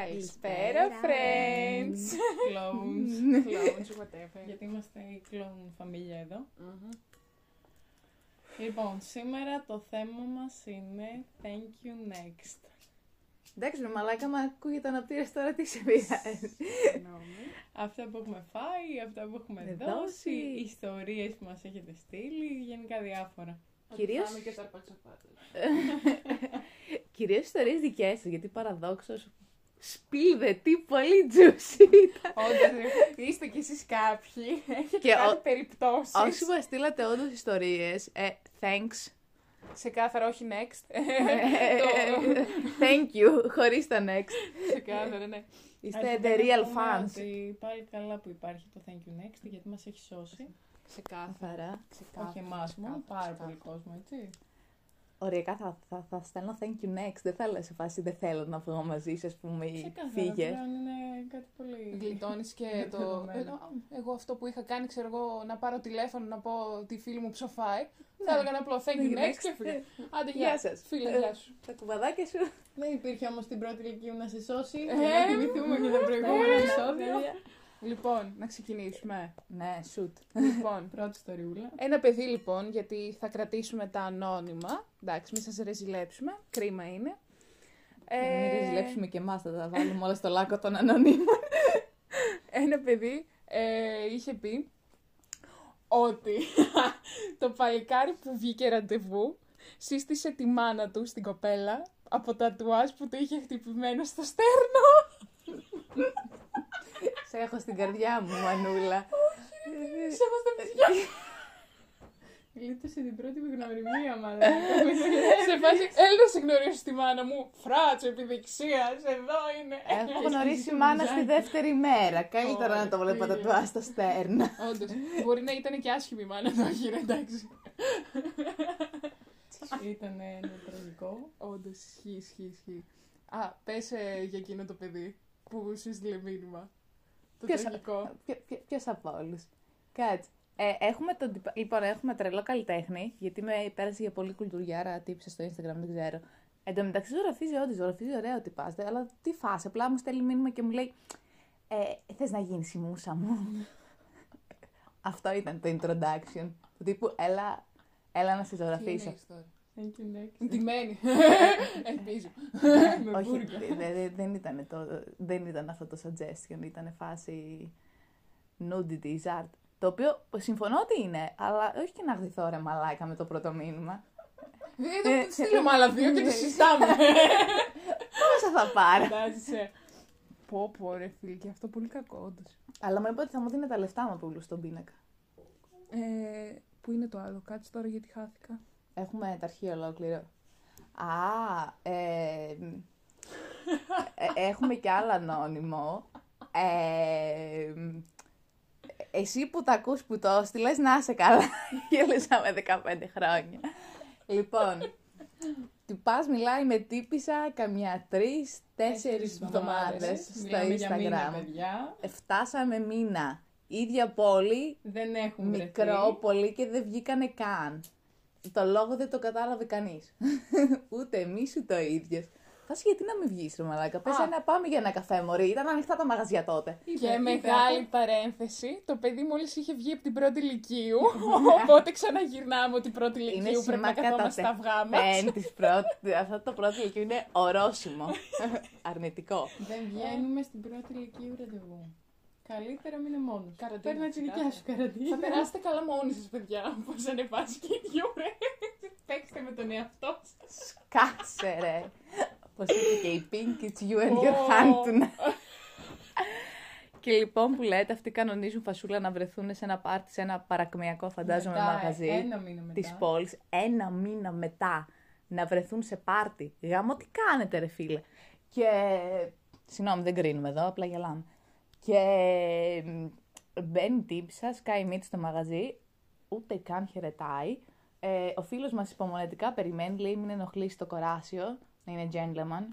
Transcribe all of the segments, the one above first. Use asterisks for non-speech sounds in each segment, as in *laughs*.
Καλησπέρα, friends. Clones. *laughs* Clones, whatever. Γιατί είμαστε η clone φαμίλια εδώ. Λοιπόν, σήμερα το θέμα μας είναι Thank you next. Εντάξει, ρε μαλάκα, μα ακούγεται αναπτήρες τώρα τι σε πειράζει. Συγγνώμη. Αυτά που έχουμε φάει, αυτά που έχουμε Ε, δώσει, δώσει. ιστορίες που μας έχετε στείλει, γενικά διάφορα. Κυρίως- Φάμε και τα αρπαξαπάτα. *laughs* Κυρίως ιστορίες δικές σας, γιατί παραδόξως σπίλδε τι πολύ juicy ήταν. Όντως, ρε, είστε κι εσείς κάποιοι. Έχετε Και κάνει ο- περιπτώσεις. Όσοι μας στείλατε όντως ιστορίες, ε, thanks. Σε κάθαρα, όχι next. Ε, Thank you, χωρίς τα next. Σε κάθαρα, ναι. Είστε Αρχικά the να real πούμε fans. Ότι πάλι καλά που υπάρχει το Thank you next, γιατί μας έχει σώσει. Σε κάθαρα. Καθαρά. Όχι εμάς μόνο, πάρα πολύ κόσμο, έτσι. Ωριακά θα, θα, θα στέλνω thank you next. Δεν θα λέω σε φάση δεν θέλω να βγω μαζί σας που με Ξεκάθαρα, φύγες. πλέον είναι κάτι πολύ... Γλιτώνεις και *laughs* το... Δεδομένο. Εγώ αυτό που είχα κάνει, ξέρω εγώ, να πάρω τηλέφωνο να πω τη φίλη μου ψοφάει. Θα έλεγα απλό thank you Thank you next next. και έφυγα. Άντε, Γεια γεια σας. Φίλε, Ε, γεια σου. Τα κουβαδάκια σου. Δεν υπήρχε όμως την πρώτη ηλικία να σε σώσει. Ε, για να θυμηθούμε και τα προηγούμενα ε, επεισόδια. Λοιπόν, να ξεκινήσουμε. Ναι, shoot. λοιπόν, Πρώτη ιστοριούλα. ένα παιδί λοιπόν, γιατί θα κρατήσουμε τα ανώνυμα. Εντάξει, μην σας ρεζιλέψουμε. Κρίμα είναι. Ε... Ε, Μην ριζιλέψουμε και εμάς, θα τα βάλουμε όλα στο λάκκο των ανωνύμων. ένα παιδί ε, είχε πει ότι *laughs* το παλικάρι που βγήκε ραντεβού σύστησε τη μάνα του στην κοπέλα από τα τουάζ που το είχε χτυπημένο στο στέρνο. Σε έχω στην καρδιά μου, Μανούλα. Σε έχω στα παιδιά. *laughs* Γλίτωσε την πρώτη γνωριμία, μάλλον. σε φάση, έλα να σε γνωρίσω τη μάνα μου. Φράτσο επιδεξία, εδώ είναι. Έχω γνωρίσει μάνα στη δεύτερη μέρα. Καλύτερα Ω, να το βλέπω τα φίλε. τουά στο στέρνα. Όντως. Μπορεί να ήταν και άσχημη η μάνα του, όχι, ρε, εντάξει. Ήταν ένα τραγικό. Όντως, ισχύει, ισχύει, ισχύει. Α, πες για εκείνο το παιδί που σου έστειλε μήνυμα. Το Ποιος- τραγικό. Ποιος από όλους. Κάτσε. Ε, έχουμε τον, τυπα- λοιπόν, έχουμε τρελό καλλιτέχνη, γιατί με πέρασε για πολύ κουλτουριάρα τύψε στο Instagram, δεν ξέρω. Εν τω μεταξύ ζωγραφίζει όντως, ζωγραφίζει ωραίο ότι πας, δε, αλλά τι φας, απλά μου στέλνει μήνυμα και μου λέει ε, θες να γίνεις η μούσα μου; *laughs* Αυτό ήταν το introduction. Του τύπου, έλα, έλα να σε ζωγραφίσω. Thank you next. Ντυμένη. *laughs* Ελπίζω. Με Όχι, μπουρκα. δε- δε- δεν, ήταν το, δεν ήταν αυτό το suggestion, ήταν φάση nudity is art. Το οποίο συμφωνώ ότι είναι, αλλά όχι και να γδυθώ ρε μαλάκα με το πρώτο μήνυμα. Ε, το στείλουμε άλλα δύο και το συζητάμε. *laughs* Πόσα θα πάρω. Φαντάζεσαι. Πω πω ρε φίλε, και αυτό πολύ κακό όντως. αλλά μου είπε ότι θα μου δίνει τα λεφτά μου που στον πίνακα. Ε, πού είναι το άλλο, κάτσε τώρα γιατί χάθηκα. Έχουμε τα αρχεία ολόκληρο. Α, ε, ε, έχουμε και άλλο ανώνυμο. Ε, εσύ που τα ακούς που το έστειλες, να είσαι καλά. Γέλεσα με 15 χρόνια. Λοιπόν, του πας μιλάει με τύπησα καμιά τρεις, τέσσερις εβδομάδες στο Μιλάμε για μήνα, Instagram. παιδιά. Φτάσαμε μήνα. Ίδια πόλη, Δεν έχουν μικρό πολύ και δεν βγήκανε καν. Το λόγο δεν το κατάλαβε κανείς. *laughs* ούτε εμείς ούτε ο ίδιος. Φάση γιατί να μην βγεις ρε μαλάκα; Πες Α. ένα πάμε για ένα καφέ μωρή. Ήταν ανοιχτά τα μαγαζιά τότε. Και μεγάλη παρένθεση, το παιδί μόλις είχε βγει από την πρώτη ηλικίου, οπότε ξαναγυρνάμε ότι πρώτη Είναι ηλικίου πρέπει σήμα να καθόμαστε στα αυγά μας. πέμπτης πρώτη. Αυτό το πρώτο ηλικίου είναι ορόσημο. Αρνητικό. Δεν βγαίνουμε στην πρώτη ηλικία ραντεβού. Καλύτερα μην είναι μόνος. Καραντίνα, Παίρνει τη δικιά ξεκάθαρα. σου καραντίνα. Θα περάσετε καλά μόνοι σας, παιδιά, πώς ανεβάσει και οι δυο, ρε. Παίξτε με τον εαυτό σας. Κάτσε ρε. Πώς είπε και η Pink, it's you and your Ω. hand tonight. Και λοιπόν που λέτε, αυτοί κανονίζουν φασούλα να βρεθούν σε ένα πάρτι, σε ένα παρακμιακό φαντάζομαι Μετά, μαγαζί Ένα μήνα μετά. της πόλης, ένα μήνα μετά να βρεθούν σε πάρτι. Γάμο, τι κάνετε ρε φίλε; Και, συγγνώμη δεν κρίνουμε εδώ, απλά γελάμε. Και μ, μπαίνει τύψα, σκάει μύτη στο μαγαζί, ούτε καν χαιρετάει. Ε, ο φίλος μας υπομονετικά περιμένει, λέει μην ενοχλήσει το κοράσιο, να είναι gentleman.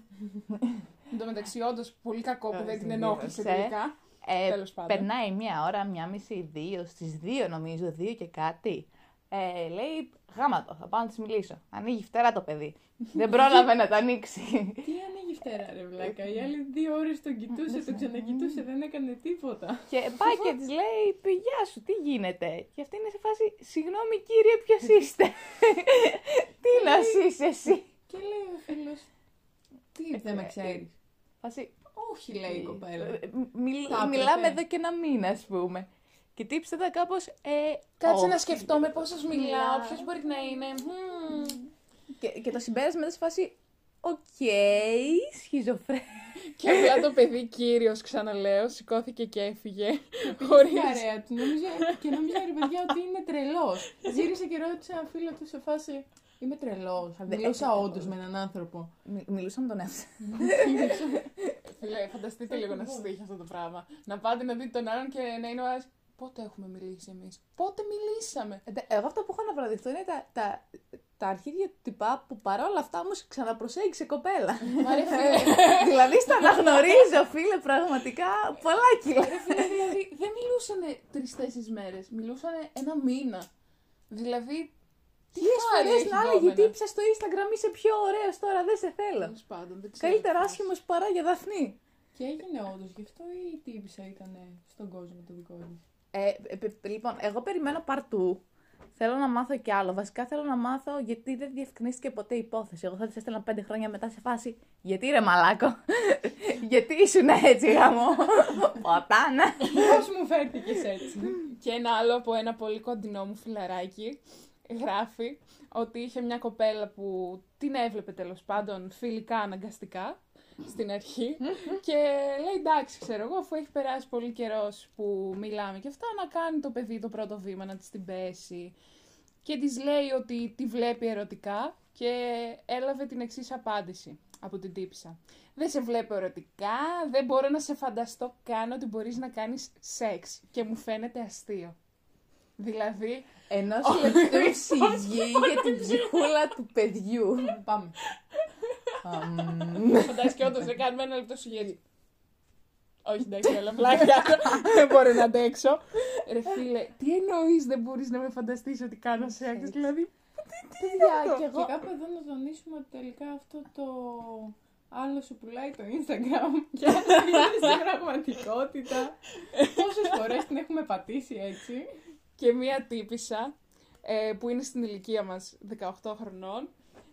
Εν τω μεταξύ, όντως, πολύ κακό που Ε, δεν την στην ενόχλησε δήλωσε. τελικά. Ε, Τέλος πάντων. περνάει μία ώρα, μία μισή, δύο, στις δύο νομίζω, δύο και κάτι. Ε, λέει, γάματο, θα πάω να της μιλήσω. Ανοίγει φτερά το παιδί. δεν πρόλαβε να το ανοίξει. Τι ανοίγει φτερά, ρε βλάκα; Η άλλη δύο ώρες τον κοιτούσε, τον ξανακοιτούσε, δεν έκανε τίποτα. και πάει και της λέει, Γεια σου, τι γίνεται; Και αυτή είναι σε φάση, Συγγνώμη κύριε, ποιος *laughs* είστε; *laughs* τι να είσαι εσύ; Και λέει ο φίλος, Τι δεν με ξέρεις. Φάση, Όχι, λέει η κοπέλα. ε, μιλ- Θα έπρεπε. μιλάμε εδώ και ένα μήνα, ας πούμε. Και τύψε τα κάπως. Ε, Κάτσε να όχι. σκεφτώ με πόσο μιλάω, Μιλάω. ποιος μπορεί να είναι. Μμμ. Και, και το συμπέρασμα ήταν σε φάση. Οκ, σχιζοφρέ. Και απλά το παιδί κύριος, ξαναλέω, σηκώθηκε και έφυγε. Χωρί. Στην παρέα του νόμιζα, και νόμιζα ρε παιδιά ότι είναι τρελός. Γύρισε και ρώτησε ένα φίλο του σε φάση. Είμαι τρελός. Δε- Μιλούσα ε, όντως με έναν άνθρωπο. Μι- Μιλούσα με τον εαυτό. Φίλε, φανταστείτε λίγο να σα τύχει αυτό το πράγμα. Να πάτε να δείτε τον άλλον και να είναι ο άλλος, Πότε έχουμε μιλήσει εμείς; Πότε μιλήσαμε; Ε, Εγώ αυτό που έχω να βραδυθώ είναι τα, τα, τα αρχίδια του τυπά που παρόλα αυτά όμως ξαναπροσέγγισε κοπέλα. Μα ρε *laughs* φίλε, δηλαδή στα αναγνωρίζω, φίλε, πραγματικά πολλά κιλά. ρε φίλε, δηλαδή δεν μιλούσαν τρει-τέσσερι μέρες. Μιλούσαν ένα μήνα. Δηλαδή. Τι Πολλέ χάρη φορέ έχει να έλεγε γκόμενα. τύψα στο Instagram είσαι πιο ωραίος τώρα, δεν σε θέλω. Τέλος πάντων, δεν ξέρω Καλύτερα πώς. άσχημος παρά για δαφνή. Και έγινε όντως γι' αυτό ή η τύπησα ήταν στον κόσμο το δικό της. Ε, ε, πε- λοιπόν, εγώ περιμένω παρτού. Θέλω να μάθω κι άλλο. Βασικά θέλω να μάθω γιατί δεν διευκρινίστηκε ποτέ η υπόθεση. Εγώ θα της έστελνα πέντε χρόνια μετά σε φάση. Γιατί ρε μαλάκο; *laughs* γιατί ήσουν έτσι γαμό. *laughs* Ποτάνα. Πώς μου φέρθηκες έτσι. Και ένα άλλο από ένα πολύ κοντινό μου φιλαράκι γράφει ότι είχε μια κοπέλα που την έβλεπε τέλος πάντων φιλικά αναγκαστικά στην αρχή *laughs* και λέει εντάξει ξέρω εγώ αφού έχει περάσει πολύ καιρός που μιλάμε και αυτά να κάνει το παιδί το πρώτο βήμα να της την πέσει και της λέει ότι τη βλέπει ερωτικά και έλαβε την εξής απάντηση από την τύψα. Δεν σε βλέπω ερωτικά, δεν μπορώ να σε φανταστώ καν ότι μπορείς να κάνεις σεξ και μου φαίνεται αστείο. Δηλαδή, Ενός λεπτούς σιγή για την ψυχούλα του παιδιού. Πάμε. Αμμ. φαντάζεσαι και όντως δεν κάνουμε ένα λεπτό σου έτσι. Όχι, εντάξει, όλα *laughs* πλάκα. δεν μπορώ να αντέξω. Ρε φίλε, τι εννοείς δεν μπορείς να με φανταστείς ότι κάνω σεξ, δηλαδή. Παιδιά, κι Και εγώ. κάπου εδώ να τονίσουμε ότι τελικά αυτό το άλλο σου πουλάει το Instagram *laughs* και αν είναι στην πραγματικότητα. *laughs* Πόσες φορές την έχουμε πατήσει έτσι. Και μία τύπησα ε, που είναι στην ηλικία μας 18 χρονών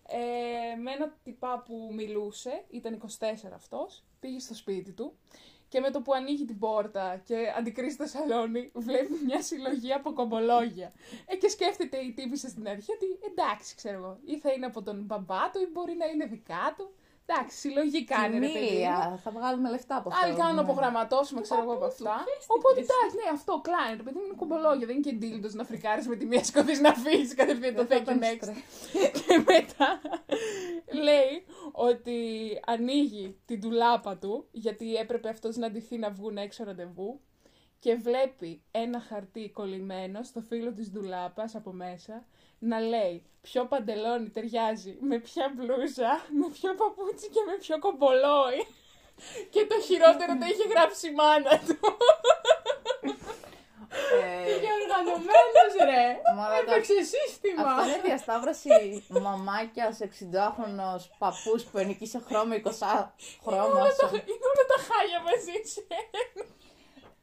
ε, με ένα τυπά που μιλούσε, ήταν 24 αυτός, πήγε στο σπίτι του και με το που ανοίγει την πόρτα και αντικρίζει το σαλόνι, βλέπει μια συλλογή από κομπολόγια. Ε, και σκέφτεται η τύπησα στην αρχή ότι εντάξει, ξέρω εγώ, ή θα είναι από τον μπαμπά του ή μπορεί να είναι δικά του. Εντάξει, συλλογή κάνει ρε παιδί. μου. Κοιμήλια, θα βγάλουμε λεφτά από αυτό. Άλλοι κάνουν να ναι. απογραμματώσουμε, ξέρω εγώ από αυτά. πιέστηκες. Οπότε εντάξει, ναι, αυτό κλάιν. Το παιδί μου είναι κουμπολόγια. Δεν είναι και ντίλντο να φρικάρεις με τη μία σκοτή να αφήσει κατευθείαν το Δεν θα thank you παίρνεις next. στρες. Και μετά λέει ότι ανοίγει την τουλάπα του, γιατί έπρεπε αυτός να ντυθεί να βγουν έξω ραντεβού και βλέπει ένα χαρτί κολλημένο στο φύλλο της ντουλάπας από μέσα να λέει ποιο παντελόνι ταιριάζει με ποια μπλούζα, με ποιο παπούτσι και με ποιο κομπολόι. *laughs* Και το χειρότερο το είχε γράψει η μάνα του. Ε, Και οργανωμένος ρε. *laughs* Μαλάκα. Έπαιξε σύστημα. Αυτό είναι διασταύρωση μαμάκιας 60χρονο παππούς που ενοικεί χρώμα 20 χρώμα. Όλα τα- Είναι όλα τα χάλια μαζί σου.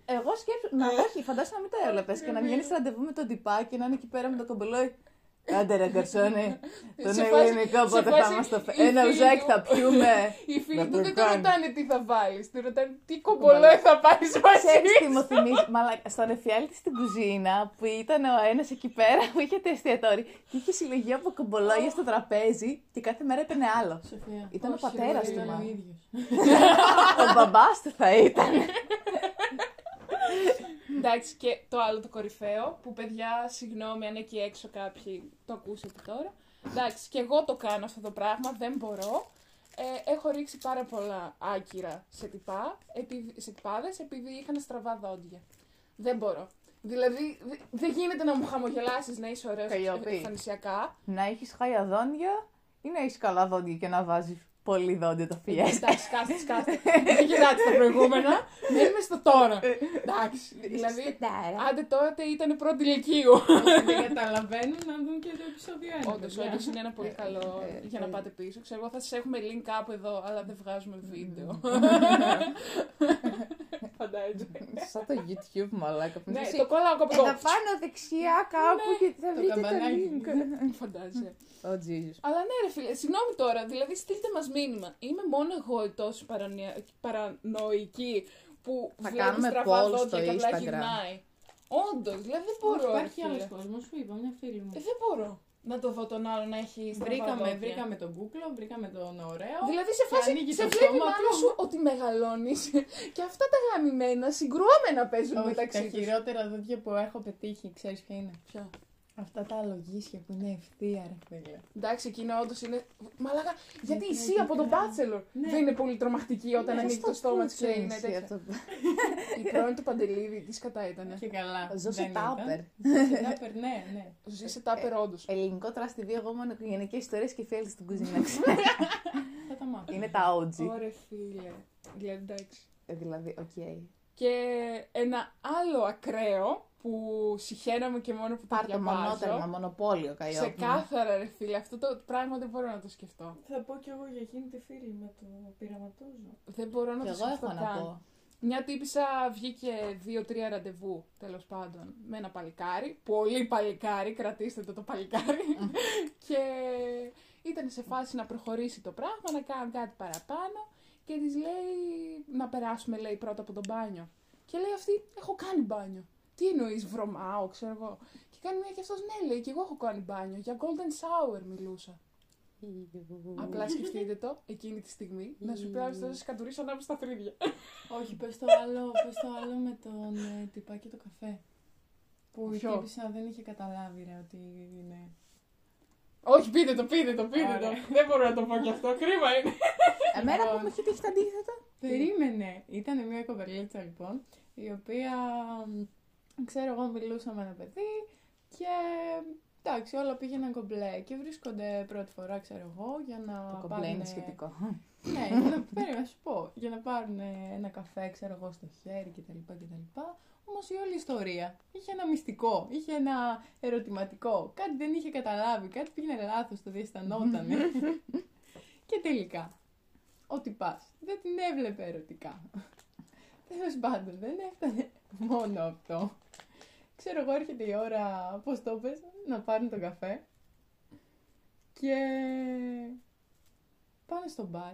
Εγώ σκέψω. Να όχι, φαντάσου να μην το έβλεπες και να βγαίνεις ραντεβού με τον τυπά και να είναι εκεί πέρα με το κομπελόι. Άντε ρε γκαρσόνι, *laughs* τον Σε φάση- ελληνικό σε πότε φάση θα μας το οι φέρει. Ένα φίλοι ουζάκι του- θα πιούμε. *laughs* Οι φίλοι Να του το δεν το κάνει. ρωτάνε τι θα βάλεις. Του ρωτάνε τι κομπολόι θα πάρεις μαζί. Ξέρεις τι μου θυμίζει, μαλάκα, στον εφιάλτη στην κουζίνα που ήταν ο ένας εκεί πέρα που είχε το εστιατόρι και είχε συλλογή από κομπολόγια στο τραπέζι και κάθε μέρα έπαιρνε άλλο. Σοφία. Ήταν ο όχι, πατέρας ρε, του, ήταν μάλλον. ο ίδιος. *laughs* ο μπαμπάς του θα ήταν. Εντάξει, και το άλλο το κορυφαίο, που παιδιά, συγγνώμη αν εκεί έξω κάποιοι το ακούσατε τώρα. Εντάξει, και εγώ το κάνω αυτό το πράγμα, δεν μπορώ. Ε, έχω ρίξει πάρα πολλά άκυρα σε, τυπά, επειδή, σε τυπάδες επειδή είχαν στραβά δόντια. Δεν μπορώ. Δηλαδή, δε- δεν γίνεται να μου χαμογελάσεις να είσαι ωραίος Καλλιόπη. εμφανισιακά. να έχεις χάλια δόντια ή να έχεις καλά δόντια και να βάζεις πολύ δόντιο το Fiesta. Εντάξει, κάστε, κάστε. Δεν κοιτάτε τα προηγούμενα. Μένουμε στο τώρα. Εντάξει. Δηλαδή, άντε τότε ήταν πρώτη ηλικίου. Όσοι δεν καταλαβαίνουν να δουν και το επεισόδιο 1. Όντως, παιδιά. όντως είναι ένα πολύ καλό ε, για να ε, πάτε πίσω. Ξέρω εγώ θα σας έχουμε link κάπου εδώ, αλλά δεν βγάζουμε βίντεο. *laughs* Φαντάζομαι. Σαν το YouTube, μαλάκα. που Ναι, εσύ- το κόλλαω από Εδώ το. πάνω δεξιά κάπου και θα το βρείτε το καμπανάκι. link. Φαντάζεσαι. Ω, Jesus. Αλλά ναι, ρε φίλε, συγγνώμη τώρα, δηλαδή στείλτε μας μήνυμα. Είμαι μόνο εγώ η τόσο παρανοια- παρανοϊκή που Θα βλέπει κάνουμε στραβά poll δόντια στο και απλά Instagram. γυρνάει. Όντως, δηλαδή δεν μπορώ. ρε Υπάρχει φίλε. άλλος κόσμος, σου είπα, μια φίλη μου. Ε, δεν μπορώ να το δω τον άλλο να έχει στραβά Βρήκαμε, δόντια. βρήκαμε τον κούκλο, βρήκαμε τον ωραίο. Δηλαδή σε και φάση ανοίγει σε το βλέπει η στόμα μάνα του. σου ότι μεγαλώνεις *laughs* και αυτά τα γαμημένα συγκρουόμενα παίζουν Όχι, τα μεταξύ τους. χειρότερα δόντια που έχω πετύχει, ξέρεις ποια είναι; Ποια; Αυτά τα αλογίσια που είναι ευθεία, ρε φίλε. Εντάξει, εκείνο όντως είναι. Μαλάκα, γιατί η Ναι, Σία από τον ναι. Bachelor Ναι. δεν είναι πολύ τρομακτική όταν Ναι, ανοίγει το στόμα της και είναι Εσύ, τέτοια. αυτό. Η πρώην του Παντελίδη, τι κατά ήταν. Και καλά. Ζω σε δεν τάπερ. ήταν. Σε τάπερ, ναι, ναι. Ζει σε τάπερ, όντως. Ελληνικό trash TV, εγώ μόνο οικογενειακές ιστορίες και φίλοι στην κουζίνα. *laughs* Θα τα μάθω. Είναι τα OG. Ωραία, φίλε. Δηλαδή, εντάξει. Ε, Δηλαδή, οκ. Και ένα άλλο ακραίο που συχαίνομαι και μόνο που το Πάρ το διαβάζω. μονότερμα, μονοπόλιο καλλιό. Ξεκάθαρα, ρε φίλε. Αυτό το πράγμα δεν μπορώ να το σκεφτώ. Θα πω κι εγώ για εκείνη τη φίλη με το πειραματόζω. Δεν μπορώ να Και το εγώ σκεφτώ έχω να καν. πω. Μια τύπησα βγήκε δύο-τρία ραντεβού, τέλος πάντων, με ένα παλικάρι. Πολύ παλικάρι, κρατήστε το το παλικάρι. *laughs* και ήταν σε φάση να προχωρήσει το πράγμα, να κάνουν κάτι παραπάνω. Και της λέει να περάσουμε, λέει, πρώτα από το μπάνιο. Και λέει αυτή, έχω κάνει μπάνιο. Τι εννοείς, βρωμάω, ξέρω εγώ. Και κάνει μια και αυτός, ναι, λέει, και εγώ έχω κάνει μπάνιο. Για golden shower μιλούσα. Απλά σκεφτείτε το, εκείνη τη στιγμή, να σου πει να σε κατουρίσω ανάμεσα στα φρύδια. Όχι, πες το άλλο, πες το άλλο με τον ε, τυπάκι το καφέ. Που η Ποιο; τύπησα δεν είχε καταλάβει ρε ότι είναι... Όχι, πείτε το, πείτε το, πείτε το. Ωραία. Δεν μπορώ να το πω κι αυτό. Κρίμα είναι. Εμένα που Λοιπόν. μου έχει τύχει το αντίθετο. Περίμενε. Ήταν μια κοπελίτσα λοιπόν, η οποία, μ, ξέρω εγώ, μιλούσα με ένα παιδί και εντάξει, όλα πήγαιναν κομπλέ και βρίσκονται πρώτη φορά, ξέρω εγώ, για να Το κομπλέ είναι πάρουν- σχετικό. Ναι, για να, περίμενα, να σου πω. Για να πάρουν ένα καφέ, ξέρω εγώ, στο χέρι κτλ. κτλ. Όμως η όλη ιστορία είχε ένα μυστικό, είχε ένα ερωτηματικό. Κάτι δεν είχε καταλάβει, κάτι πήγαινε λάθος, το διαισθανότανε. *laughs* και τελικά, ο τύπας, δεν την έβλεπε ερωτικά. *laughs* Τέλος πάντων, δεν έφτανε μόνο αυτό. Ξέρω εγώ, έρχεται η ώρα, πώς το πες, να πάρουν τον καφέ. Και πάνε στο μπαρ.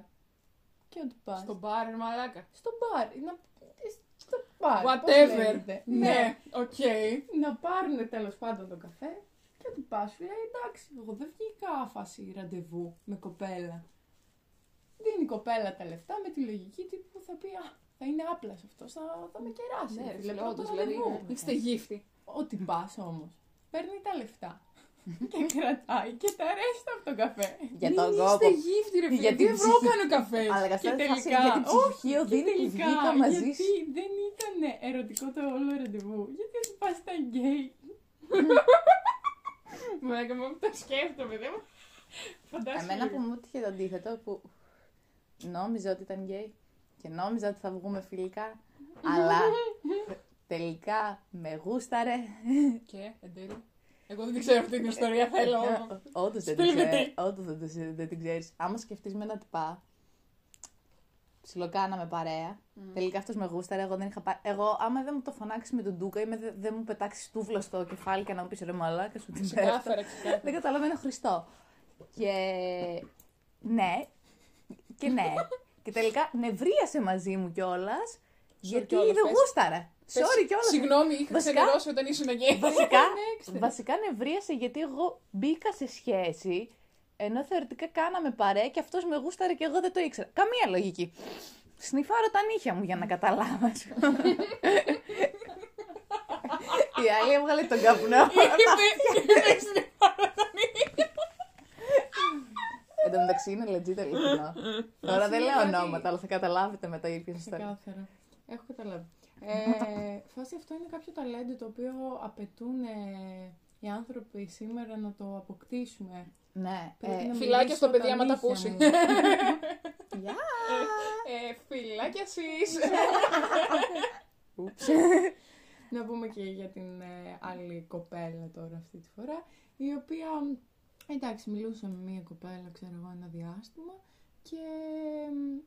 Και ο τύπας. Στο μπαρ, ρε μαλάκα. Στο μπαρ. Να... Στο μπαρ. πώς Whatever. λέγεται. Ναι, οκ. Να πάρουν τέλος πάντων τον καφέ. Και ό,τι πας σου λέει εντάξει, εγώ δεν βγήκα φάση ραντεβού με κοπέλα. Δίνει η κοπέλα τα λεφτά με τη λογική τύπου θα πει Α, θα είναι άπλας αυτός, θα, θα με κεράσει. Ναι, ρε ρε φίλε, φίλε, πρώτο όντως, δηλαδή, ραντεβού. είστε γύφτη. Ό,τι πα όμως. Παίρνει τα λεφτά. *laughs* και κρατάει και τα ρέστα από τον καφέ. Για Μην τον είστε κόπο. γύφτη, ρε *laughs* φίλε. Για Τι την ευρώ ψυχή. κάνει ο καφές; *laughs* Αλλά Και καθόλου τελικά, για την ψυχή και οδύνη που τελικά, βγήκα μαζί γιατί σου. δεν ήταν ερωτικό το όλο ραντεβού. Γιατί ο τύπας ήταν γκέι. Μαλάκα μου το σκέφτομαι, δεν μου. Φαντάζομαι. Εμένα που μου είχε το αντίθετο που νόμιζα ότι ήταν γκέι και νόμιζα ότι θα βγούμε φιλικά, αλλά τελικά με γούσταρε. Και, εν τέλει. Εγώ δεν την ξέρω αυτή την ιστορία, θέλω. Όντως δεν την Στείλτε ξέρει. τι. Όντως δεν, την- δεν την ξέρεις. Άμα σκεφτείς με ένα τυπά. Ψιλοκάναμε παρέα. Τελικά αυτός με γούσταρε. Εγώ δεν είχα πάρει. Εγώ, άμα δεν μου το φωνάξεις με τον Ντούκα ή με δε- δεν μου πετάξεις τούβλο στο κεφάλι και να μου πεις ρε μαλάκα σου την πέφτω. Ξεκάθαρα, ξεκάθαρα. Δεν καταλαβαίνω Χριστό. Και ναι, και ναι. και τελικά νευρίασε μαζί μου κιόλας. Γιατί κιόλας, δεν πες. Γούσταρα. Πες, Sorry κιόλας. Συγγνώμη, είχα Βασικά- ξενερώσει όταν ήσουν γκέι. Βασικά, *laughs* έξτρα. βασικά νευρίασε γιατί εγώ μπήκα σε σχέση ενώ θεωρητικά κάναμε παρέα και αυτός με γούσταρε και εγώ δεν το ήξερα. Καμία λογική. Σνιφάρω τα νύχια μου για να καταλάβεις. *laughs* Η άλλη έβγαλε τον καπνό. *laughs* Εν τω μεταξύ είναι legit αληθινό. Τώρα δεν λέω κάτι- ονόματα, αλλά θα καταλάβετε μετά για ποιος ιστορία. Ξεκάθαρα. Έχω καταλάβει. Ε, φάση αυτό είναι κάποιο ταλέντο το οποίο απαιτούν ε, οι άνθρωποι σήμερα να το αποκτήσουμε. Ναι. Πρέπει Ε, να Φιλάκια μιλήσω στο παιδί τα άμα τα αλήθεια ακούσει. μου. Γεια! Ε, φιλάκια εσείς. Ούψ. Να πούμε και για την ε, άλλη κοπέλα τώρα αυτή τη φορά, η οποία, εντάξει, μιλούσα με μία κοπέλα, ξέρω εγώ, ένα διάστημα και, μ,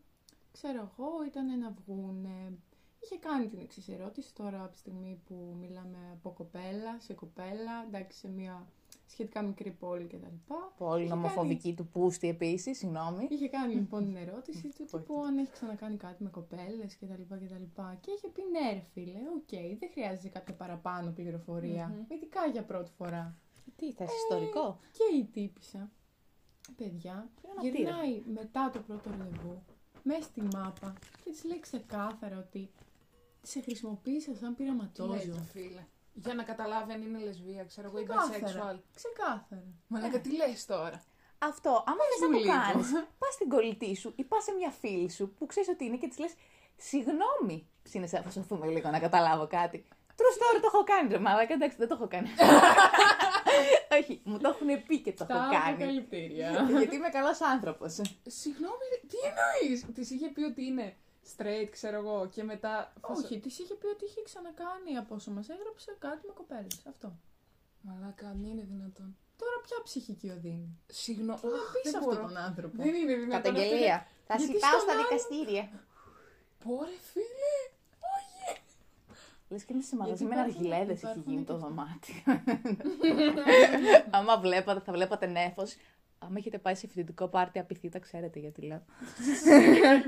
ξέρω εγώ, ήταν να βγούνε. Είχε κάνει την εξής ερώτηση τώρα από τη στιγμή που μιλάμε από κοπέλα σε κοπέλα, εντάξει, σε μία σχετικά μικρή πόλη κτλ. Πολύ Είχε ομοφοβική του πούστη επίσης, συγγνώμη. Είχε κάνει *laughs* λοιπόν την ερώτηση του τύπου αν έχει ξανακάνει κάτι με κοπέλες κτλ. κτλ. Και είχε πει ναι, ρε φίλε, οκ, δεν χρειάζεται κάποια παραπάνω πληροφορία. Μμμ. Ειδικά για πρώτη φορά. Τι, θες ιστορικό. Και η τύπισσα, παιδιά, Πειραματήρα. γυρνάει μετά το πρώτο ραντεβού, μέσα στη μάπα και της λέει ξεκάθαρα ότι σε χρησιμοποίησα σαν Τι λέει πειραματόζω. το φίλε. Για να καταλάβει αν είναι λεσβία, ξέρω εγώ, ή Ξεκάθαρα. bisexual. Ξεκάθαρα. Μαλάκα, τι λες τώρα; Αυτό, άμα θες να μου το λίγο. κάνεις, πας στην κολλητή σου ή πας σε μια φίλη σου που ξέρεις ότι είναι και της λες: Συγγνώμη, ψήνεσαι να φασωθούμε λίγο να καταλάβω κάτι. True story το έχω κάνει, ρε Μαλάκα, εντάξει, δεν το έχω κάνει. *laughs* Όχι, μου το έχουν πει και το Τα έχω κάνει. αποκαλυπτήρια. Γιατί είμαι καλός άνθρωπος. Συγγνώμη, τι εννοείς; Της είχε πει ότι είναι straight, ξέρω εγώ, και μετά. Όχι, της είχε πει ότι είχε ξανακάνει από όσο μας έγραψε κάτι με κοπέλες. Αυτό. Μαλάκα, αν είναι δυνατόν. Τώρα ποια ψυχική οδύνη. Συγγνώμη. Να Αχ, πεις δεν αυτόν μπορώ. τον άνθρωπο. Δεν είναι δυνατόν. Καταγγελία. Θα Γιατί σιτάω στον στα άλλο- δικαστήρια. Πόρε, φίλε. Όχι. Λες και είμαι σε μαγαζί Γιατί με υπάρχουν- αργιλέδες έχει υπάρχουν γίνει και το αυτά. δωμάτιο. *laughs* Άμα βλέπατε, θα βλέπατε νέφος. Άμα έχετε πάει σε φοιτητικό πάρτι απειθή, τα ξέρετε γιατί λέω.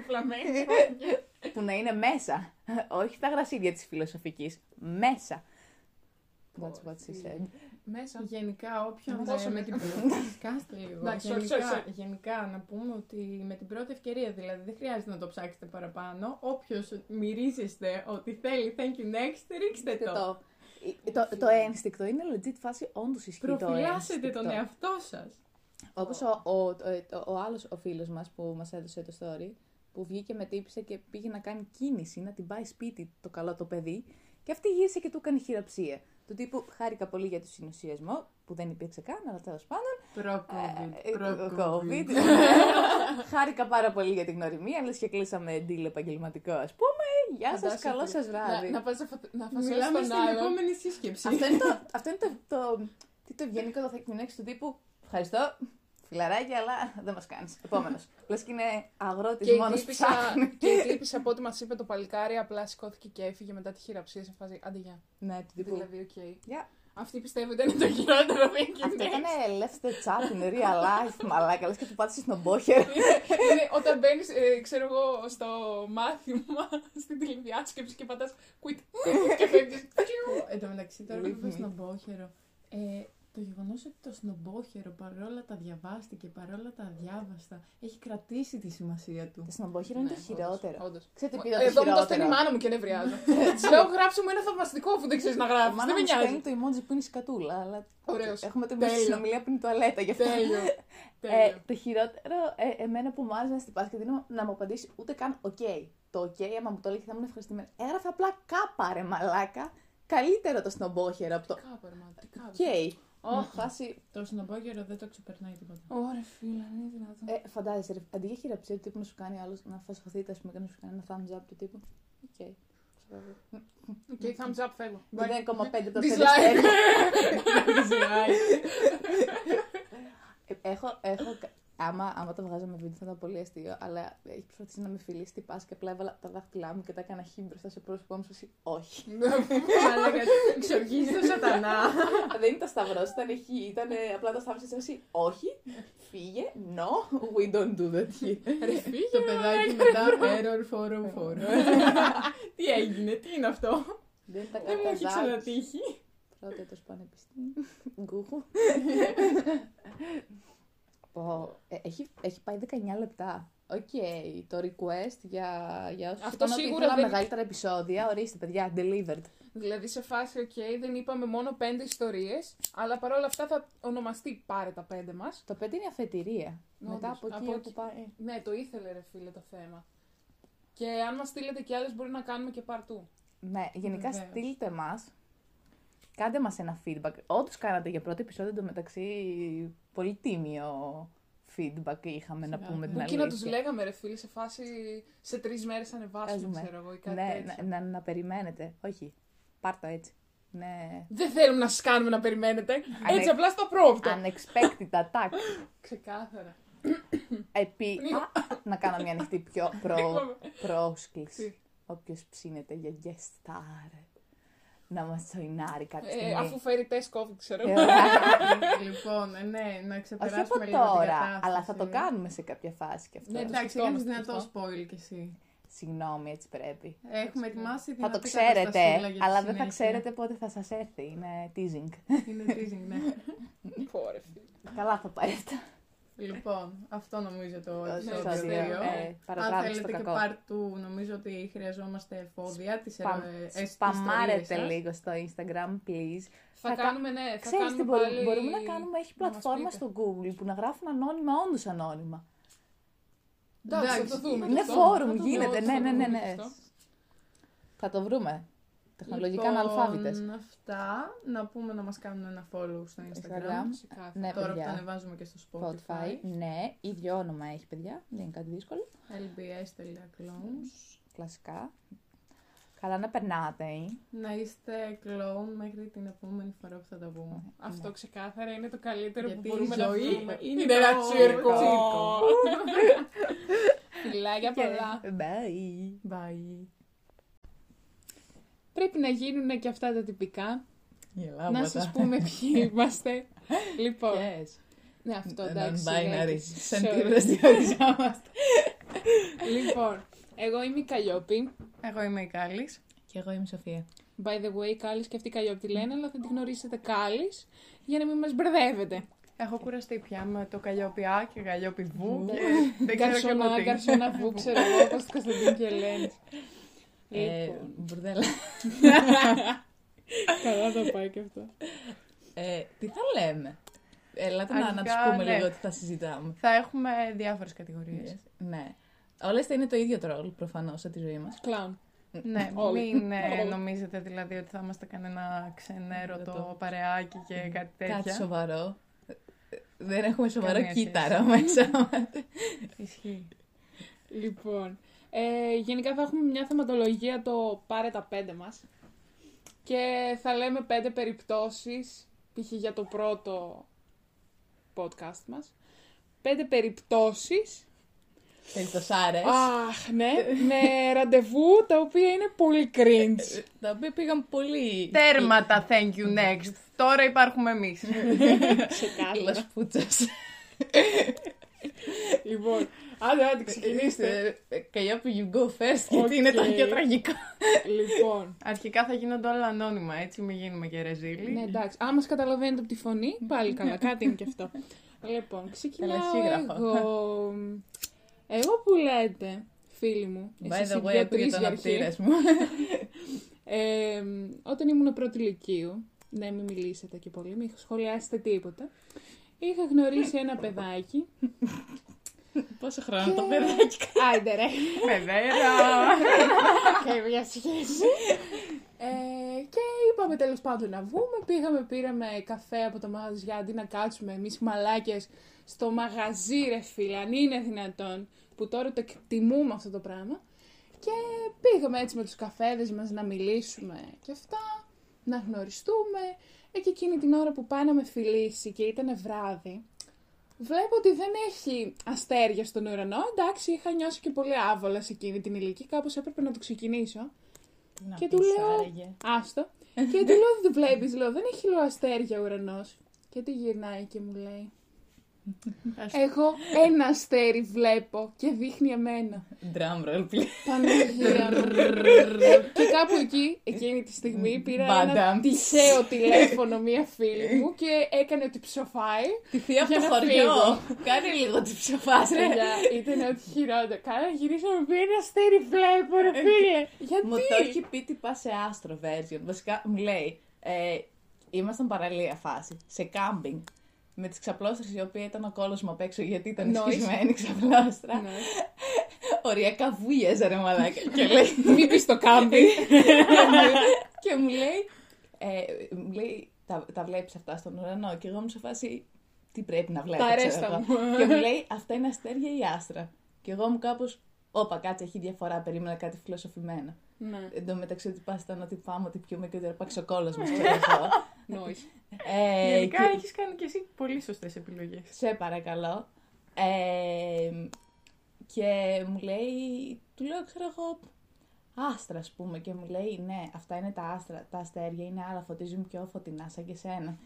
Φλαμέγκο. Που να είναι μέσα. Όχι τα γρασίδια της φιλοσοφικής. Μέσα. That's what she said. Μέσα. Γενικά, όποιον. Πόσο ε, με με την Κάστε λίγο. Εντάξει, sorry, γενικά, sorry, sorry. γενικά, να πούμε ότι με την πρώτη ευκαιρία, δηλαδή δεν χρειάζεται να το ψάξετε παραπάνω. Όποιος μυρίζεστε ότι θέλει thank you next, ρίξτε Και το. το, το, το ένστικτο είναι legit φάση όντως ισχύει το Προφυλάσσετε ένστικτο. τον εαυτό σας. Όπως ο, ο, ο, ο, ο άλλος ο φίλος μας που μας έδωσε το story, που βγήκε με τύπησε και πήγε να κάνει κίνηση, να την πάει σπίτι το καλό το παιδί, και αυτή γύρισε και του έκανε χειραψία. Του τύπου χάρηκα πολύ για το συνουσιασμό, που δεν υπήρξε καν, αλλά τέλος πάντων. Προ-COVID. Ε, Προ-COVID. COVID. *laughs* χάρηκα πάρα πολύ για την γνωριμία, λες και κλείσαμε deal επαγγελματικό, ας πούμε. Γεια σας, Φαντάσου, καλό φίλε. σας βράδυ. Να, να πας να, φα- να φασώσεις Μιλάμε τον στην άλλον. επόμενη σύσκεψη. Αυτό είναι το, *laughs* αυτό είναι το, το, τι το ευγενικό το thank you next του τύπου. Ευχαριστώ. Φιλαράκι, αλλά δεν μας κάνεις. Επόμενος. Λες και είναι αγρότης Και η μόνος που τύπησα, ψάχνει. και η τύπησα από ό,τι μας είπε το παλικάρι, απλά σηκώθηκε και έφυγε μετά τη χειραψία σε φάση. Άντε γεια. Ναι, του τύπου. Δηλαδή, οκ. Γεια. Αυτή πιστεύω ήταν το χειρότερο thank you Αυτό ήταν next. left the chat in real life, μαλάκα. Λες και του πάτησες στον μπόχερο. Είναι όταν μπαίνεις, ξέρω εγώ, στο μάθημα, *laughs* στην τηλεδιάσκεψη και πατάς quit *laughs* και φεύγεις. Εν τω μεταξύ, τώρα Leave που είπα me. σνομπόχερο, ε, το γεγονός ότι το σνομπόχερο παρόλα τα διαβάστηκε, παρόλα τα αδιάβαστα, έχει κρατήσει τη σημασία του. Το σνομπόχερο είναι το χειρότερο. Ναι, Όντως. Ξέρετε τι Ε, είδα το Εδώ μου το στέλνει η χειρότερο. μάνα μου και νευριάζω. *laughs* Τη λέω γράψε μου ένα θαυμαστικό αφού δεν ξέρεις να Η γράψει. μάνα Δεν με μου στέλνει νοιάζει. το emoji που είναι η σκατούλα, αλλά Ωραίος. έχουμε το Τέλειο. στη συνομιλία που είναι η τουαλέτα γι' αυτό. Τέλειο. Ε, Τέλειο. το χειρότερο, ε, εμένα που μου άρεσε να στυπάσει και δίνω να μου απαντήσει ούτε καν οκ. Το οκ, άμα μου το λέει θα ήμουν ευχαριστημένη. Έγραφε απλά κάπα ρε μαλάκα. Καλύτερο το σνομπόχερο από το Κάπου, ρε, μα, τι κάπου. οκ. Ωχ. Φάση, Το σνομπόχερο δεν το ξεπερνάει τίποτα. Ωραία, φίλε, δεν είναι δυνατόν. ε, φαντάζεσαι, ρε, αντί για χειραψία του τύπου να σου κάνει άλλο να φασχωθείτε, ας πούμε, και να σου κάνει ένα thumbs up του τύπου. Οκ. Οκ, thumbs up, φεύγω. 0,5 το *laughs* Dislike. Ε, Έχω, έχω, κα- άμα, άμα το βγάζαμε βίντεο θα ήταν πολύ αστείο, αλλά έχει προσπαθήσει να με φιλήσει τι πας και απλά έβαλα τα δάχτυλά μου και τα έκανα χι μπροστά στο πρόσωπό μου, σου εσύ, όχι. Μαλάκα, εξοργίζεις το σατανά. Δεν ήταν σταυρός, ήταν χι, ήταν απλά το σταυρό εσύ, όχι, φύγε, no, we don't do that here. Ρε, φύγε. Το παιδάκι μετά error 404. Τι έγινε, τι είναι αυτό; Δεν τα Δεν μου έχει καταζάλεις. ξανατύχει. Πρώτα το πανεπιστήμιο. Γκούχου. Πω, ε, έχει, έχει πάει 19 λεπτά. Οκ, το request για, για όσους Αυτό είπαν ότι σίγουρα ήθελα δεν- μεγαλύτερα επεισόδια. Ορίστε, παιδιά, delivered. Δηλαδή σε φάση, οκ, δεν είπαμε μόνο πέντε ιστορίες, αλλά παρόλα αυτά θα ονομαστεί πάρε τα πέντε μας. Το 5 είναι αφετηρία. Όντως, Μετά από εκεί από όπου εκεί. πάει. Ναι, το ήθελε ρε φίλε το θέμα. Και αν μας στείλετε κι άλλες μπορεί να κάνουμε και part two. Ναι, γενικά Βεβαίως. στείλτε μας. Κάντε μας ένα feedback. Όντως κάνατε για πρώτο επεισόδιο εντωμεταξύ πολύ τίμιο feedback είχαμε να Σιγά, πούμε ναι. την Εκεί να αλήθεια. τους λέγαμε, ρε φίλοι, σε φάση σε τρεις μέρες ανεβάσουμε, Βάζουμε. ξέρω εγώ, ή κάτι Ναι, τέτοιο. να, να, να περιμένετε. Όχι, πάρ' το έτσι. Ναι. Δεν θέλουμε να σας κάνουμε να περιμένετε. Ανε- Έτσι απλά στο πρόβλημα. Unexpected attack. Ξεκάθαρα. Επί... Α, να κάνω μια ανοιχτή πιο προ... Πνίγομαι. πρόσκληση. Τι; Όποιος ψήνεται για guest star. Να μας τζοϊνάρει κάποια Ε, στιγμή. αφού φέρει τεστ COVID, ξέρω Ε, εγώ. λοιπόν, ε, ναι, να Όχι ξεπεράσουμε από λίγο την τώρα, κατάσταση. αλλά θα το κάνουμε σε κάποια φάση κι αυτό. Ναι, το Εντάξει, σκεφτόμαστε κάνεις δυνατό αυτό. spoil κι εσύ. Συγγνώμη, έτσι πρέπει. Έχουμε ετοιμάσει την Θα το απή ξέρετε, καταστασούλα για τη αλλά δεν θα συνέχεια. ξέρετε πότε θα σας έρθει. Είναι teasing. Είναι teasing, ναι. Πόρε, φίλε. Καλά θα πάει αυτό. Λοιπόν, αυτό νομίζω το Το επεισόδιο επεισόδιο, 2. ε, Αν παρατράβηξε το θέλετε και κακό. part 2, νομίζω ότι χρειαζόμαστε εφόδια, τις Σπαμ- ερω- ε, τις Σπαμάρετε ιστορίες σας. λίγο στο Instagram, please. Θα Θα κα- κάνουμε, ναι, θα Ξέρεις τι κάνουμε μπορούμε, πάλι... μπορούμε να κάνουμε, έχει να μας πλατφόρμα πείτε. στο Google που να γράφουν ανώνυμα, όντως ανώνυμα. Εντάξει, θα Εντάξει, το δούμε. Είναι και αυτό. φόρουμ, Θα το δούμε, γίνεται, θα ναι, το ναι, ναι, δούμε ναι. και αυτό. Θα το βρούμε. Τεχνολογικά λοιπόν, αναλφάβητες. αυτά, να πούμε να μας κάνουν ένα follow στο Instagram. Instagram. Ξεκάθαρα. Ναι, Τώρα που παιδιά. τα ανεβάζουμε και στο Spotify. Spotify. Ναι, ίδιο όνομα έχει, παιδιά. Δεν είναι κάτι δύσκολο. lbs.clones. Κλασικά. Καλά να περνάτε, ε. Να είστε clone μέχρι την επόμενη φορά που θα τα πούμε. Αυτό ξεκάθαρα είναι το καλύτερο Γιατί που η μπορούμε να ζωή βρούμε. είναι Είναι ένα το τσίρκο. τσίρκο. Φιλάκια πολλά. Bye. Bye. Πρέπει να γίνουν και αυτά τα τυπικά. Γελάω να σας πούμε *laughs* ποιοι είμαστε. λοιπόν, Yes. ναι αυτό εντάξει. Non-binary. εντάξει, Σαν sorry. τι διοριζόμαστε. *laughs* Λοιπόν, εγώ είμαι η Καλλιόπη. Εγώ είμαι η Κάλλης. Και εγώ είμαι η Σοφία. By the way, Κάλλης και αυτή η Καλλιόπη τη λένε, αλλά θα τη γνωρίσετε Κάλλης για να μην μας μπερδεύετε. Έχω κουραστεί πια με το καλλιόπι Α και καλλιόπι Β. Ναι. και Δεν ξέρω και Καρσονά, ποτέ. καρσονά βου, ξέρω εγώ, όπως το Κωνσταντίν και Ελένη. *laughs* Ε, Λοιπόν, Μπουρδέλα. *laughs* καλά θα πάει και αυτό. Ε, τι θα λέμε; Ελάτε να, να τους Αρχικά, πούμε ναι. λίγο τι θα συζητάμε. Θα έχουμε διάφορες κατηγορίες. Ναι. Όλες θα είναι το ίδιο τρόλ προφανώς σε τη ζωή μας. Κλάουν. Ναι, Όλοι. μην ε, Όλοι. νομίζετε δηλαδή ότι θα είμαστε κανένα ξενέρωτο Το- παρεάκι και κάτι τέτοια. Κάτι σοβαρό. Δεν έχουμε σοβαρό Καμία σχέση. κύτταρο μέσα μας. Ισχύει. *laughs* Λοιπόν, ε, γενικά θα έχουμε μια θεματολογία το πάρε τα πέντε μας και θα λέμε πέντε περιπτώσεις, π.χ. για το πρώτο podcast μας, πέντε περιπτώσεις, Περιπτωσάρες. αχ ναι, με ραντεβού τα οποία είναι πολύ cringe. Τα οποία πήγαν πολύ... Τέρματα, thank you, next. Τώρα υπάρχουμε εμείς. Ξεκάθαρα. Λασπούτσας. Λοιπόν, άντε, άντε, ξεκινήστε. Καλλιόπη, you go first, γιατί είναι τα Οκ. πιο τραγικά. λοιπόν, Αρχικά θα γίνονται όλα ανώνυμα, έτσι, μην γίνουμε και ρεζίλοι. ναι εντάξει, άμα μας καταλαβαίνετε από τη φωνή, πάλι καλά, *laughs* κάτι είναι και αυτό. Λοιπόν, ξεκινάω Τελεσίγραφο. εγώ. Εγώ που λέτε, φίλοι μου, By εσείς οι the way, δύο ακούγεται ο τρεις αναπτήρας μου. *laughs* ε, όταν ήμουν πρώτη ηλικίου, ναι μην μιλήσετε και πολύ, μην σχολιάσετε τίποτα, είχα γνωρίσει ένα παιδάκι. Πόσο χρόνο το παιδάκι; Άιντε ρε. Παιδέρα! και μια σχέση. Ε, και είπαμε τέλος πάντων να βγούμε. Πήγαμε, πήραμε καφέ από το μαγαζιά αντί να κάτσουμε εμείς μαλάκες στο μαγαζί, ρε φίλε, αν είναι δυνατόν. Που τώρα το εκτιμούμε αυτό το πράγμα. Και πήγαμε έτσι με τους καφέδες μας να μιλήσουμε και αυτά, να γνωριστούμε. Ε, και εκείνη την ώρα που πάει να με φιλήσει και ήταν βράδυ, βλέπω ότι δεν έχει αστέρια στον ουρανό. Εντάξει, είχα νιώσει και πολύ άβολα σε εκείνη την ηλικία, κάπως έπρεπε να το ξεκινήσω. Και του λέω, άστο. και του λέω, δεν βλέπεις, λέω, δεν έχει λέω αστέρια ο ουρανός. Και τι γυρνάει και μου λέει, εγώ ένα αστέρι βλέπω και δείχνει εμένα. Drum roll, please. Παναγία μου. και κάπου εκεί, εκείνη τη στιγμή, πήρα ένα Μπαντάμ. τυχαίο *laughs* τηλέφωνο μία φίλη μου και έκανε ότι ψοφάει. Τη θεία από Για το να χωριό. φύγω. Κάνε λίγο τη ψοφάς, ρε. Παιδιά, ήταν ό,τι χειρότερο. Κάνα γυρίσαμε πει ένα αστέρι βλέπω, ρε φίλε. Γιατί; Μου το έχει πει τι πας σε άστρο version. Βασικά μου λέει, ε, ήμασταν παραλία φάση, σε κάμπινγκ. Με τις ξαπλώστρες η οποία ήταν ο κόλος μου απ' έξω γιατί ήταν Noise. σχισμένη ξαπλώστρα. Ναι. Οριακά βούλιαζε ρε μαλάκα. και λέει, Μην πεις το κάμπι. και μου λέει, Ε, μου λέει, τα, τα βλέπεις αυτά στον ουρανό; Και εγώ μου σε φάση, τι πρέπει να βλέπω. Τα ξέρω αρέστα εγώ. μου. και μου λέει, αυτά είναι αστέρια ή άστρα. Και εγώ μου κάπως, όπα, κάτσε, έχει διαφορά. Περίμενα κάτι φιλοσοφημένο. Ναι, Εν τω μεταξύ, ότι πας ήταν ότι πάμε, ότι πιούμε και ότι αρπάξει ο κόλλο μας. ξέρω εγώ. νόης. Ε, Γενικά και- έχεις κάνει και εσύ πολύ σωστές επιλογές. Σε παρακαλώ. Ε, και μου λέει, του λέω, ξέρω εγώ, άστρα, ας πούμε. Και μου λέει, ναι, αυτά είναι τα άστρα. Τα αστέρια είναι άλλα, φωτίζουν πιο φωτεινά, σαν και σένα.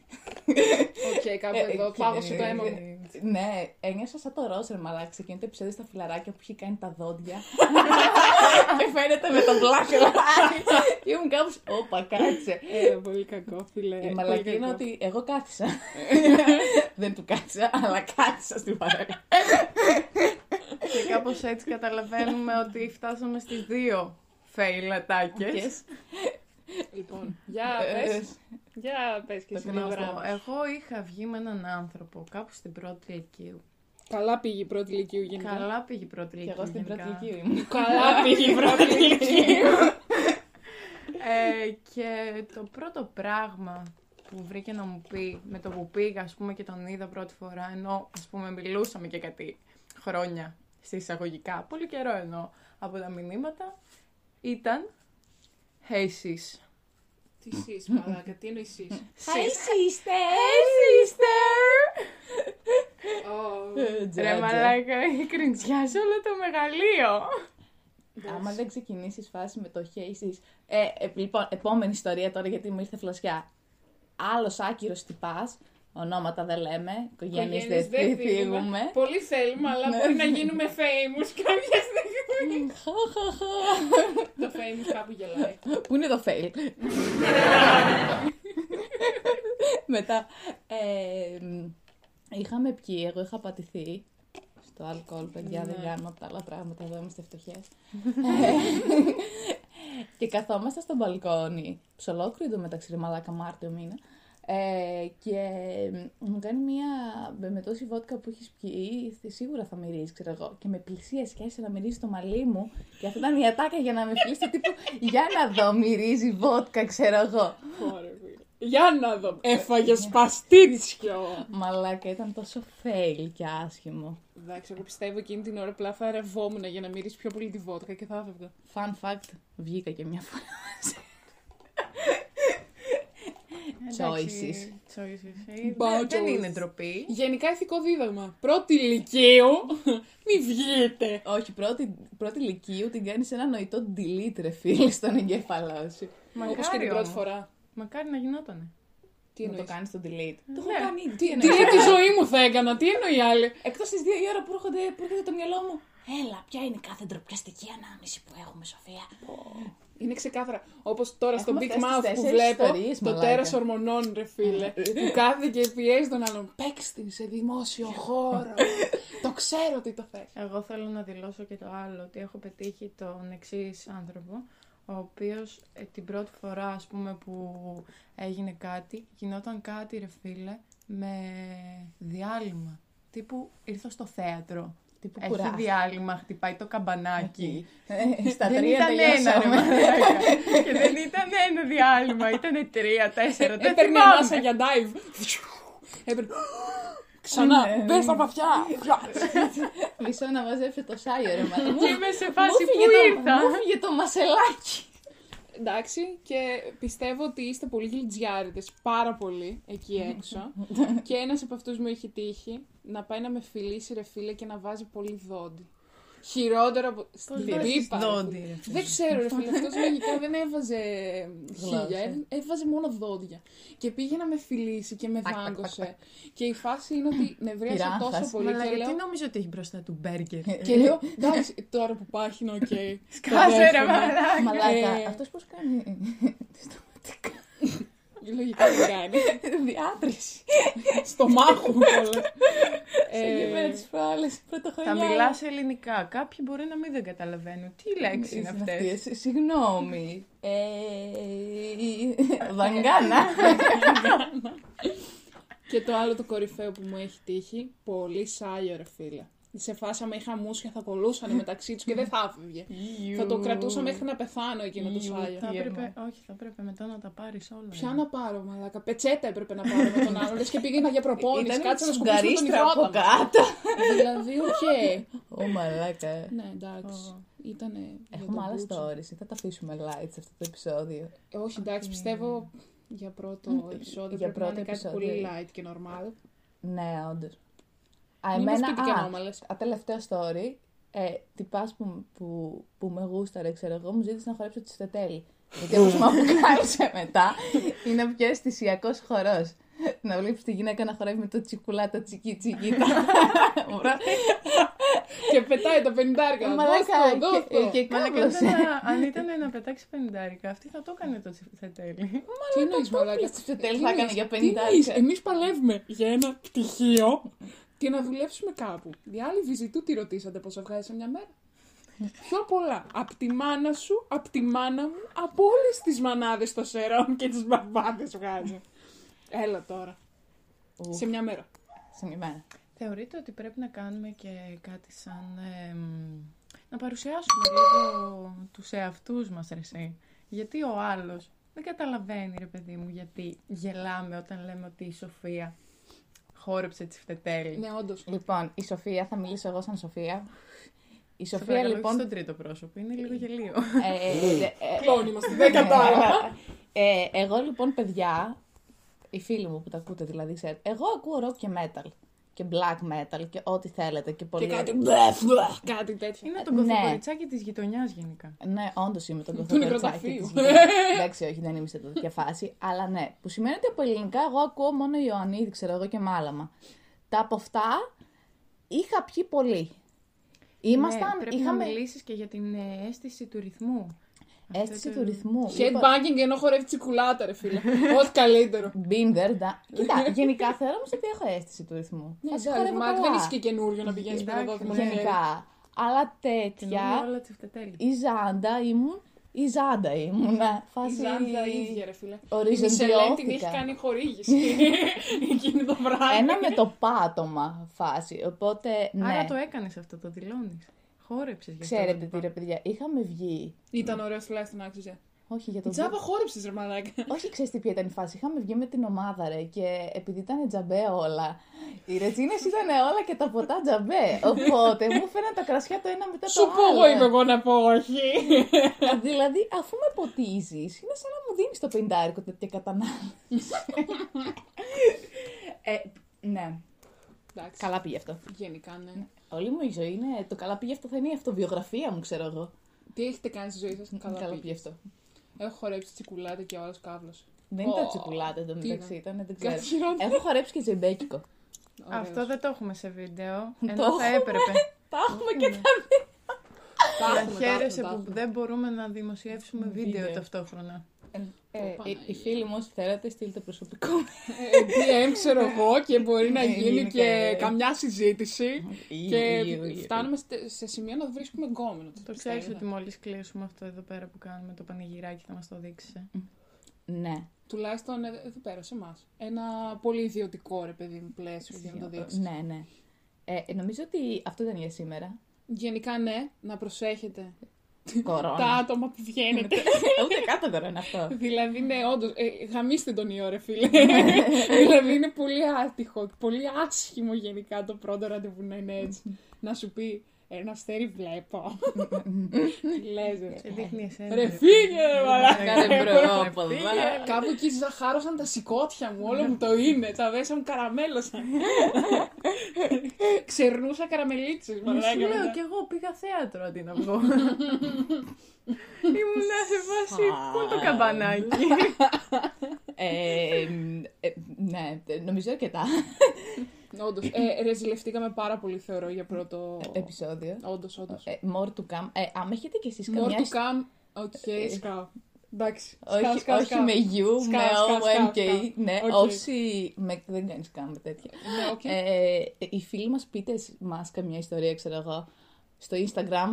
Οκ, *laughs* κάπου Ε, εδώ, και- πάγωσε το αίμα μου. ναι, ένιωσα σαν το Ρώσερ μαλάξη. Εκείνο το επεισόδιο στα φιλαράκια που έχει κάνει τα δόντια. *laughs* και φαίνεται με τον black light. Και ήμουν κάπως, όπα, κάτσε. Ε, πολύ κακό, φίλε. Η πολύ μαλακή είναι κακό. ότι εγώ κάθισα. *laughs* Δεν του κάθισα, αλλά κάθισα στην παρέα. και κάπως έτσι καταλαβαίνουμε ότι φτάσαμε στις δύο φεϊλατάκες. Λοιπόν, για Ε, πες. Για πες και το εσύ γνωστό. λίγο Εγώ, γράμμα. εγώ είχα βγει με έναν άνθρωπο κάπου στην πρώτη ηλικίου. Καλά πήγε η πρώτη ηλικίου γενικά. Καλά πήγε η πρώτη Και ηλικίου. εγώ στην γενικά. πρώτη ηλικίου ήμουν. Καλά πήγε η πρώτη *laughs* ηλικίου. Ε, και το πρώτο πράγμα που βρήκε να μου πει με το που πήγα ας πούμε και τον είδα πρώτη φορά ενώ ας πούμε μιλούσαμε και κάτι χρόνια σε εισαγωγικά, πολύ καιρό εννοώ από τα μηνύματα ήταν Hey sis. Τι σεις, μαλάκα, τι εννοείς σεις. Hi sister! Hey sister! Ω, Ε, Ρε τζάτζα. μαλάκα, η κριντσιά σε όλο το μεγαλείο. Άμα δεν ξεκινήσεις φάση με το χέισις. Ε, ε, λοιπόν, επόμενη ιστορία τώρα γιατί μου ήρθε φλασιά. Άλλος άκυρος τυπάς. Ονόματα δεν λέμε. Οικογένειες οικογένειες δεν θίγουμε. Πολύ θέλουμε, αλλά Ναι. μπορεί να γίνουμε famous κάποια στιγμή. Χα, χα, χα. Το famous κάπου γελάει. Πού είναι το fail; Μετά. ε, μ, είχαμε πιει, εγώ είχα πατηθεί. Στο αλκοόλ, παιδιά, δεν Ναι. κάνουμε από τα άλλα πράγματα, εδώ είμαστε φτωχές. *laughs* *laughs* και καθόμαστε στο μπαλκόνι, ψολόκρυο εντωμεταξύ, ρε μαλάκα Μάρτιο μήνα. Ε, και μου κάνει μια με τόση βότκα που έχεις πιει, θε- σίγουρα θα μυρίζεις, ξέρω εγώ. Και με πλησίασε και άρχισε να μυρίζει το μαλλί μου. Και αυτή ήταν η ατάκα για να με φιλήσει τύπου Για να δω, μυρίζει βότκα, ξέρω εγώ. Ωραία, φίλε. Για να δω. Έφαγε παστίτσιο. Μαλάκα, ήταν τόσο fail και άσχημο. Εντάξει, εγώ πιστεύω εκείνη την ώρα απλά θα ρευόμουν για να μυρίσει πιο πολύ τη βότκα και θα έφευγα. Fun fact, βγήκα και μια φορά. Εντάξει, Choices. Ε, Bad δεν- Δεν choice. είναι ντροπή. Γενικά ηθικό δίδαγμα. Πρώτη ηλικίου, *laughs* μη βγείτε. Όχι, πρώτη, πρώτη ηλικίου την κάνεις ένα νοητό delete, ρε φίλε, στον εγκέφαλό σου. Όπως και Μακάρι την πρώτη όμως. φορά. Μακάρι να γινότανε. Τι να το εννοείς; κάνεις στο delete. Το έχω Ναι. κάνει. Τι, Τι τι εννοείς; τη ζωή μου θα έκανα, τι εννοεί η άλλη; Εκτός τι δύο η ώρα που έρχονται, που έρχεται το μυαλό μου. Έλα, ποια είναι η κάθε ντροπιαστική ανάμνηση που έχουμε, Σοφία; Είναι ξεκάθαρα. Όπως τώρα στο Έχουμε Big φτάσει στις Mouth που τέσσερις βλέπω ιστορίες, το μαλάκα. τέρας ορμονών, ρε φίλε. που κάθεται και πιέζει τον άλλον. Παίξ την σε δημόσιο χώρο. το ξέρω ότι το θες. Εγώ θέλω να δηλώσω και το άλλο, ότι έχω πετύχει τον εξής άνθρωπο, ο οποίος ε, την πρώτη φορά, ας πούμε, που έγινε κάτι, γινόταν κάτι, ρε φίλε, με διάλειμμα. Τύπου ήρθα στο θέατρο. Τύπου Έχει κουράστηκα. διάλειμμα, χτυπάει το καμπανάκι. Ε, Στα δεν τρία ήταν ένα, ρε τελειώσαμε. μαλάκα. Και δεν ήταν ένα διάλειμμα, ήταν τρία, τέσσερα, δεν Έπαιρνε θυμάμαι. ανάσα για dive. Έπαιρνε. Ξανά, Ναι. μπε στα βαθιά. *laughs* Μισό να μαζέψει το σάιο, ρε μάνα. Και είμαι σε φάση Μου που φύγε το- ήρθα. Μου φύγε το μασελάκι. Εντάξει, και πιστεύω ότι είστε πολύ γλιτζιάριδες, πάρα πολύ εκεί έξω. *laughs* και ένας από αυτούς μου έχει τύχει να πάει να με φιλήσει ρε φίλε και να βάζει πολύ δόντι. Χειρότερο από... Στην βάζεις πίπα. ρε δόντι, φίλε. ρε φίλε. Δεν ξέρω ρε φίλε, αυτός λογικά *laughs* δεν έβαζε Γλώσσα. χίλια, έβ- έβαζε μόνο δόντια. Και πήγε να με φιλήσει και με Πακ, πακ, βάγκωσε. Και η φάση είναι ότι νευρίασα Πειράχας. τόσο πολύ Μαλάκα, και γιατί λέω... νόμιζε ότι έχει μπροστά του μπέργκερ; *laughs* Και λέω, *laughs* εντάξει, τώρα που υπάρχει είναι οκ. Σκάσε ρε δέχομαι. μαλάκα. Μαλάκα, Ε. αυτός πώς κάνει; Στοματικά. *laughs* Λογικά δεν κάνει. *laughs* Διάτρηση. *laughs* Στομάχου κιόλας. Σε Ε, εμένα τις προάλλες, πρωτοχρονιά. Θα μιλάς ελληνικά. Κάποιοι μπορεί να μην δεν καταλαβαίνουν. Τι λέξεις είναι αυτές; αυτές. Συγγνώμη. Ε, Βαγκάνα. Και το άλλο το κορυφαίο που μου έχει τύχει, πολύ σάλιο ρε φίλε. Σε φάση άμα είχα μουσια θα κολούσαν *laughs* μεταξύ τους και δεν θα έφευγε. θα το κρατούσα μέχρι να πεθάνω εκείνο το Ιου, σάλιο. Θα Τι έπρεπε, έργο. όχι, θα έπρεπε μετά να τα πάρεις όλα. Ποια να πάρω, μαλάκα. Πετσέτα έπρεπε να πάρω με τον άλλον. Λες και πήγαινα για προπόνηση. Ήταν Κάτσε να με σκουπίσω τον σουγκαρίστρα από υδρότα. κάτω. δηλαδή, οκ. *laughs* Ω μαλάκα. ναι, εντάξει. Ήτανε. για Έχουμε τον άλλα Μπούτσο. stories ή θα τα αφήσουμε light σε αυτό το επεισόδιο. Ε, Όχι, εντάξει, πιστεύω για πρώτο Μμ, *laughs* επεισόδιο για πρέπει να πρώτο είναι κάτι επεισόδιο. πολύ light και normal. Ναι, όντως. Α, Μην μας εμένα, πείτε και α, ανώμαλες. α, τελευταίο story. Ε, τυπάς που, που, που με γούσταρε, ξέρω εγώ, μου ζήτησε να χορέψω τη Στετέλη. Γιατί όπως μου αποκάλυψε μετά, είναι ο πιο αισθησιακός χορός. Να βλέπεις τη γυναίκα να χορεύει με το τσικουλά, το τσικί τσικί. και πετάει τα πενιντάρικα. Μαλάκα, Δώσ' το, δώσ' και, το. και Μαλάκα, κάβλωσε. δεν θα- αν ήταν να πετάξει πενιντάρικα, αυτή θα το έκανε το τσιφτετέλι. Τι εννοείς, μαλάκα; στη Στετέλη Τι θα έκανε εννοείς, για τι 50 εννοείς, άρικα. Εμείς παλεύουμε για ένα πτυχίο και να δουλέψουμε κάπου. Οι άλλοι βυζιτού τι ρωτήσατε πόσο βγάζει σε μια μέρα. *laughs* Πιο πολλά. Απ' τη μάνα σου, απ' τη μάνα μου, από όλες τις μανάδες των σερών και τις μπαμπάδες βγάζει. Έλα τώρα. Ουφ, Σε μια μέρα. σε μια μέρα. Θεωρείτε ότι πρέπει να κάνουμε και κάτι σαν... εμ, να παρουσιάσουμε λίγο τους εαυτούς μας, ρε εσύ. Γιατί ο άλλος δεν καταλαβαίνει, ρε παιδί μου, γιατί γελάμε όταν λέμε ότι η Σοφία χόρεψε τη φτετέλη. Ναι, όντως. Λοιπόν, η Σοφία, θα μιλήσω εγώ σαν Σοφία. Η Σε Σοφία παρακαλώ, λοιπόν. όχι στον τρίτο πρόσωπο, είναι λίγο γελίο. ε, ε, ε, Κλόν είμαστε, δεν κατάλαβα. ε, εγώ λοιπόν, παιδιά, οι φίλοι μου που τα ακούτε δηλαδή, ξέρετε, εγώ ακούω rock και metal. Και black metal και ό,τι θέλετε. Και, πολύ... Και κάτι. μπλεφ, μπλεφ, Κάτι τέτοιο. είναι το ναι. κοθοκοριτσάκι της γειτονιάς γενικά. Ναι, όντως είμαι τον Του κοθοκοριτσάκι νεκροταφείου. της *laughs* Εντάξει, όχι, δεν είμαι σε τέτοια φάση. Αλλά ναι, που σημαίνει ότι από ελληνικά εγώ ακούω μόνο Ιωαννίδη, ξέρω εγώ και Μάλαμα. Τα από αυτά είχα πιει πολύ. Ήμασταν, ναι, πρέπει είχαμε να μιλήσεις και για την ε, αίσθηση του ρυθμού. Αίσθηση Αυτό του το- ρυθμού. Λοιπόν, Headbanging ενώ χορεύει τσικουλάτα, ρε φίλε. Ό,τι καλύτερο. Been there, da- Κοίτα, *laughs* γενικά θεωρώ όμως ότι έχω αίσθηση του ρυθμού. Ναι, Φάση εντάξει, χορεύω Μάρκ, καλά. δεν είσαι και καινούριο να πηγαίνεις Εντάξει, παιδό ναι. Γενικά. Αλλά Καινούργια τέτοια, όλα τσιφτετέλη. η Ζάντα ήμουν, η Ζάντα ήμουν. Η Φάση... Ζάντα ίδια, ρε φίλε. Η οριζοντιώθηκα. Μισελέν την έχει κάνει χορήγηση *laughs* εκείνη το βράδυ. Ένα με το πάτωμα φάση. Οπότε, ναι. Άρα το έκανες αυτό, το δηλώνεις. Χόρεψες γι' αυτό. Ξέρετε δεν τι ρε παιδιά, είχαμε βγει. Ήταν ωραίο τουλάχιστον άξιζε. Όχι για το Τζάμπα χόρεψες, ρε μαλάκα. Όχι, ξέρεις τι ποια ήταν η φάση. Είχαμε βγει με την ομάδα, ρε, και επειδή ήταν τζαμπέ όλα, οι ρετσίνε ήταν όλα και τα ποτά τζαμπέ. Οπότε μου φέραν τα κρασιά το ένα μετά το Σου άλλο. πω εγώ είμαι εγώ να πω όχι. *laughs* Δηλαδή, αφού με ποτίζεις, είναι σαν να μου δίνεις το πεντάρικο τέτοια κατανάλωση. *laughs* ε, ναι, Εντάξει, καλά πήγε αυτό. γενικά ναι. Όλη μου η ζωή είναι. Το καλά πήγε αυτό θα είναι η αυτοβιογραφία μου, ξέρω εγώ. Τι έχετε κάνει στη ζωή σας, καλά, καλά πήγε. πήγε αυτό. Έχω χορέψει τσικουλάτα και όλος κάβλο. Δεν ήταν τσικουλάτα εντωμεταξύ, ήταν, δεν ξέρω. Κάτι χειρότερο. Έχω χορέψει και τζεμπέκικο. Αυτό δεν το έχουμε σε βίντεο, Το ενώ θα έχουμε. έπρεπε. Τα έχουμε και τα Τα Να έχουμε, τα χαίρεσαι έχουμε, τα που έχουμε. δεν μπορούμε να δημοσιεύσουμε βίντεο Βίντεο. ταυτόχρονα. Ε, Ωπα, οι- οι φίλοι μου, όσοι θέλετε, στείλτε προσωπικό. Ε, DM ξέρω εγώ και μπορεί να Ναι, γίνει γίνει και και- καμιά συζήτηση. Και Ιου, ιου, ιου. φτάνουμε στε- σε σημείο να βρίσκουμε γκόμενο. Το ξέρεις ότι μόλις κλείσουμε αυτό εδώ πέρα που κάνουμε το πανηγυράκι θα μας το δείξεις. ε. Ναι. Τουλάχιστον ε, εδώ πέρα σε εμά. Ένα πολύ ιδιωτικό ρε παιδί μου πλαίσιο για να το δείξει. Ναι, ναι. Ε, νομίζω ότι αυτό ήταν για σήμερα. Γενικά ναι, να προσέχετε Κορώνα. τα άτομα που βγαίνετε. *laughs* Ούτε κάτω τώρα είναι αυτό. δηλαδή, ναι, όντως. Ε, γαμίστε τον ιό, ρε φίλε. *laughs* δηλαδή, είναι πολύ άτυχο, πολύ άσχημο γενικά το πρώτο ραντεβού να είναι έτσι. να σου πει ένα αστέρι βλέπω. Τι λες, ρε. Σε δείχνει εσένα. Ρε φύγε, ρε μαλάκα. Κάνε ρε, bro ρε, από εδώ. φύγε. Κάπου εκεί ζαχάρωσαν τα συκώτια μου, όλο μου το *laughs* είναι. Τα μέσα μου καραμέλωσαν. Ξερνούσα καραμελίτσες, Σου μαλάκα. λέω μετά. κι εγώ πήγα θέατρο αντί να βγω. Ήμουνα σε φάση, πού είναι το καμπανάκι; Ε, ε, ναι, νομίζω αρκετά Όντως, ε, ρεζιλευτήκαμε πάρα πολύ θεωρώ για πρώτο... επεισόδιο. Όντως, όντως. Ε, more to come. Ε, άμα έχετε κι εσείς More καμιά... to come. Οκ, σκάω. Εντάξει. Σκάω, Όχι, σκάω, όχι σκάω. με you, Σκάω, με σκάω, σκάω, OMK. σκάω. Ναι, Οκ. όσοι... Με, δεν κάνεις καν με τέτοια. Ναι, οκ. Ε, οι φίλοι μας πείτε μας καμιά ιστορία, ξέρω εγώ, στο Instagram.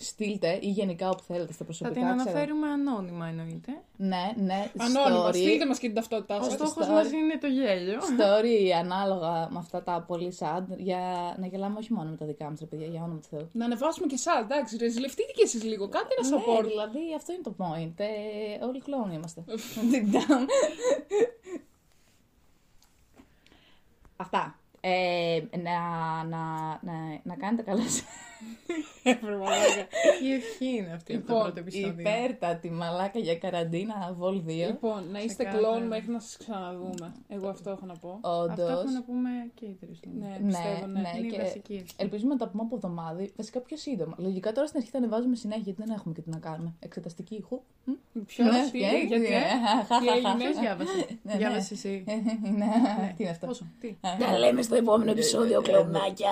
Στείλτε ή γενικά όπου θέλετε στα Θα προσωπικά. την ξέρω. αναφέρουμε ανώνυμα εννοείται. Ναι, ναι. Ανώνυμα, story. στείλτε μας και την ταυτότητά Ο σας. στόχος story. μας είναι το γέλιο. Story ανάλογα με αυτά τα πολύ sad για να γελάμε όχι μόνο με τα δικά μας, ρε παιδιά, για όνομα του Θεού. Να ανεβάσουμε και εσάς, εντάξει, ρε, ζηλευτείτε και εσείς λίγο, κάντε ένα Ναι, support. δηλαδή αυτό είναι το point. Ε, όλοι κλόνοι είμαστε. *laughs* Deep down. Αυτά. Ε, να, να, να, να κάνετε καλά σας. Η ευχή είναι αυτή από το Λοιπόν, πρώτο επεισόδιο; Υπέρτατη μαλάκα για καραντίνα, βολ 2. Λοιπόν, να είστε Ξεκάθαρα. κλόν μέχρι να σας ξαναδούμε. Εγώ αυτό έχω να πω. Αυτό Όντως. έχουμε να πούμε και οι τρεις. Ναι, Ναι, πιστεύω, ναι. ναι. Είναι η και βασική ευχή. Ελπίζουμε να τα πούμε από εβδομάδι. Βασικά πιο σύντομα. Λογικά τώρα στην αρχή θα ανεβάζουμε συνέχεια γιατί δεν έχουμε και τι να κάνουμε. Εξεταστική ήχου. Μ; Ποιος, Ναι, τι, ποια- γιατί, ναι, χα, *laughs* τι χα, χα. έγινε; Ποιος διάβασε; Ναι, ναι. Διάβασε εσύ. Ναι, τι είναι αυτό; Πόσο, τι. Τα λέμε στο επόμενο επεισόδιο, κλονάκια.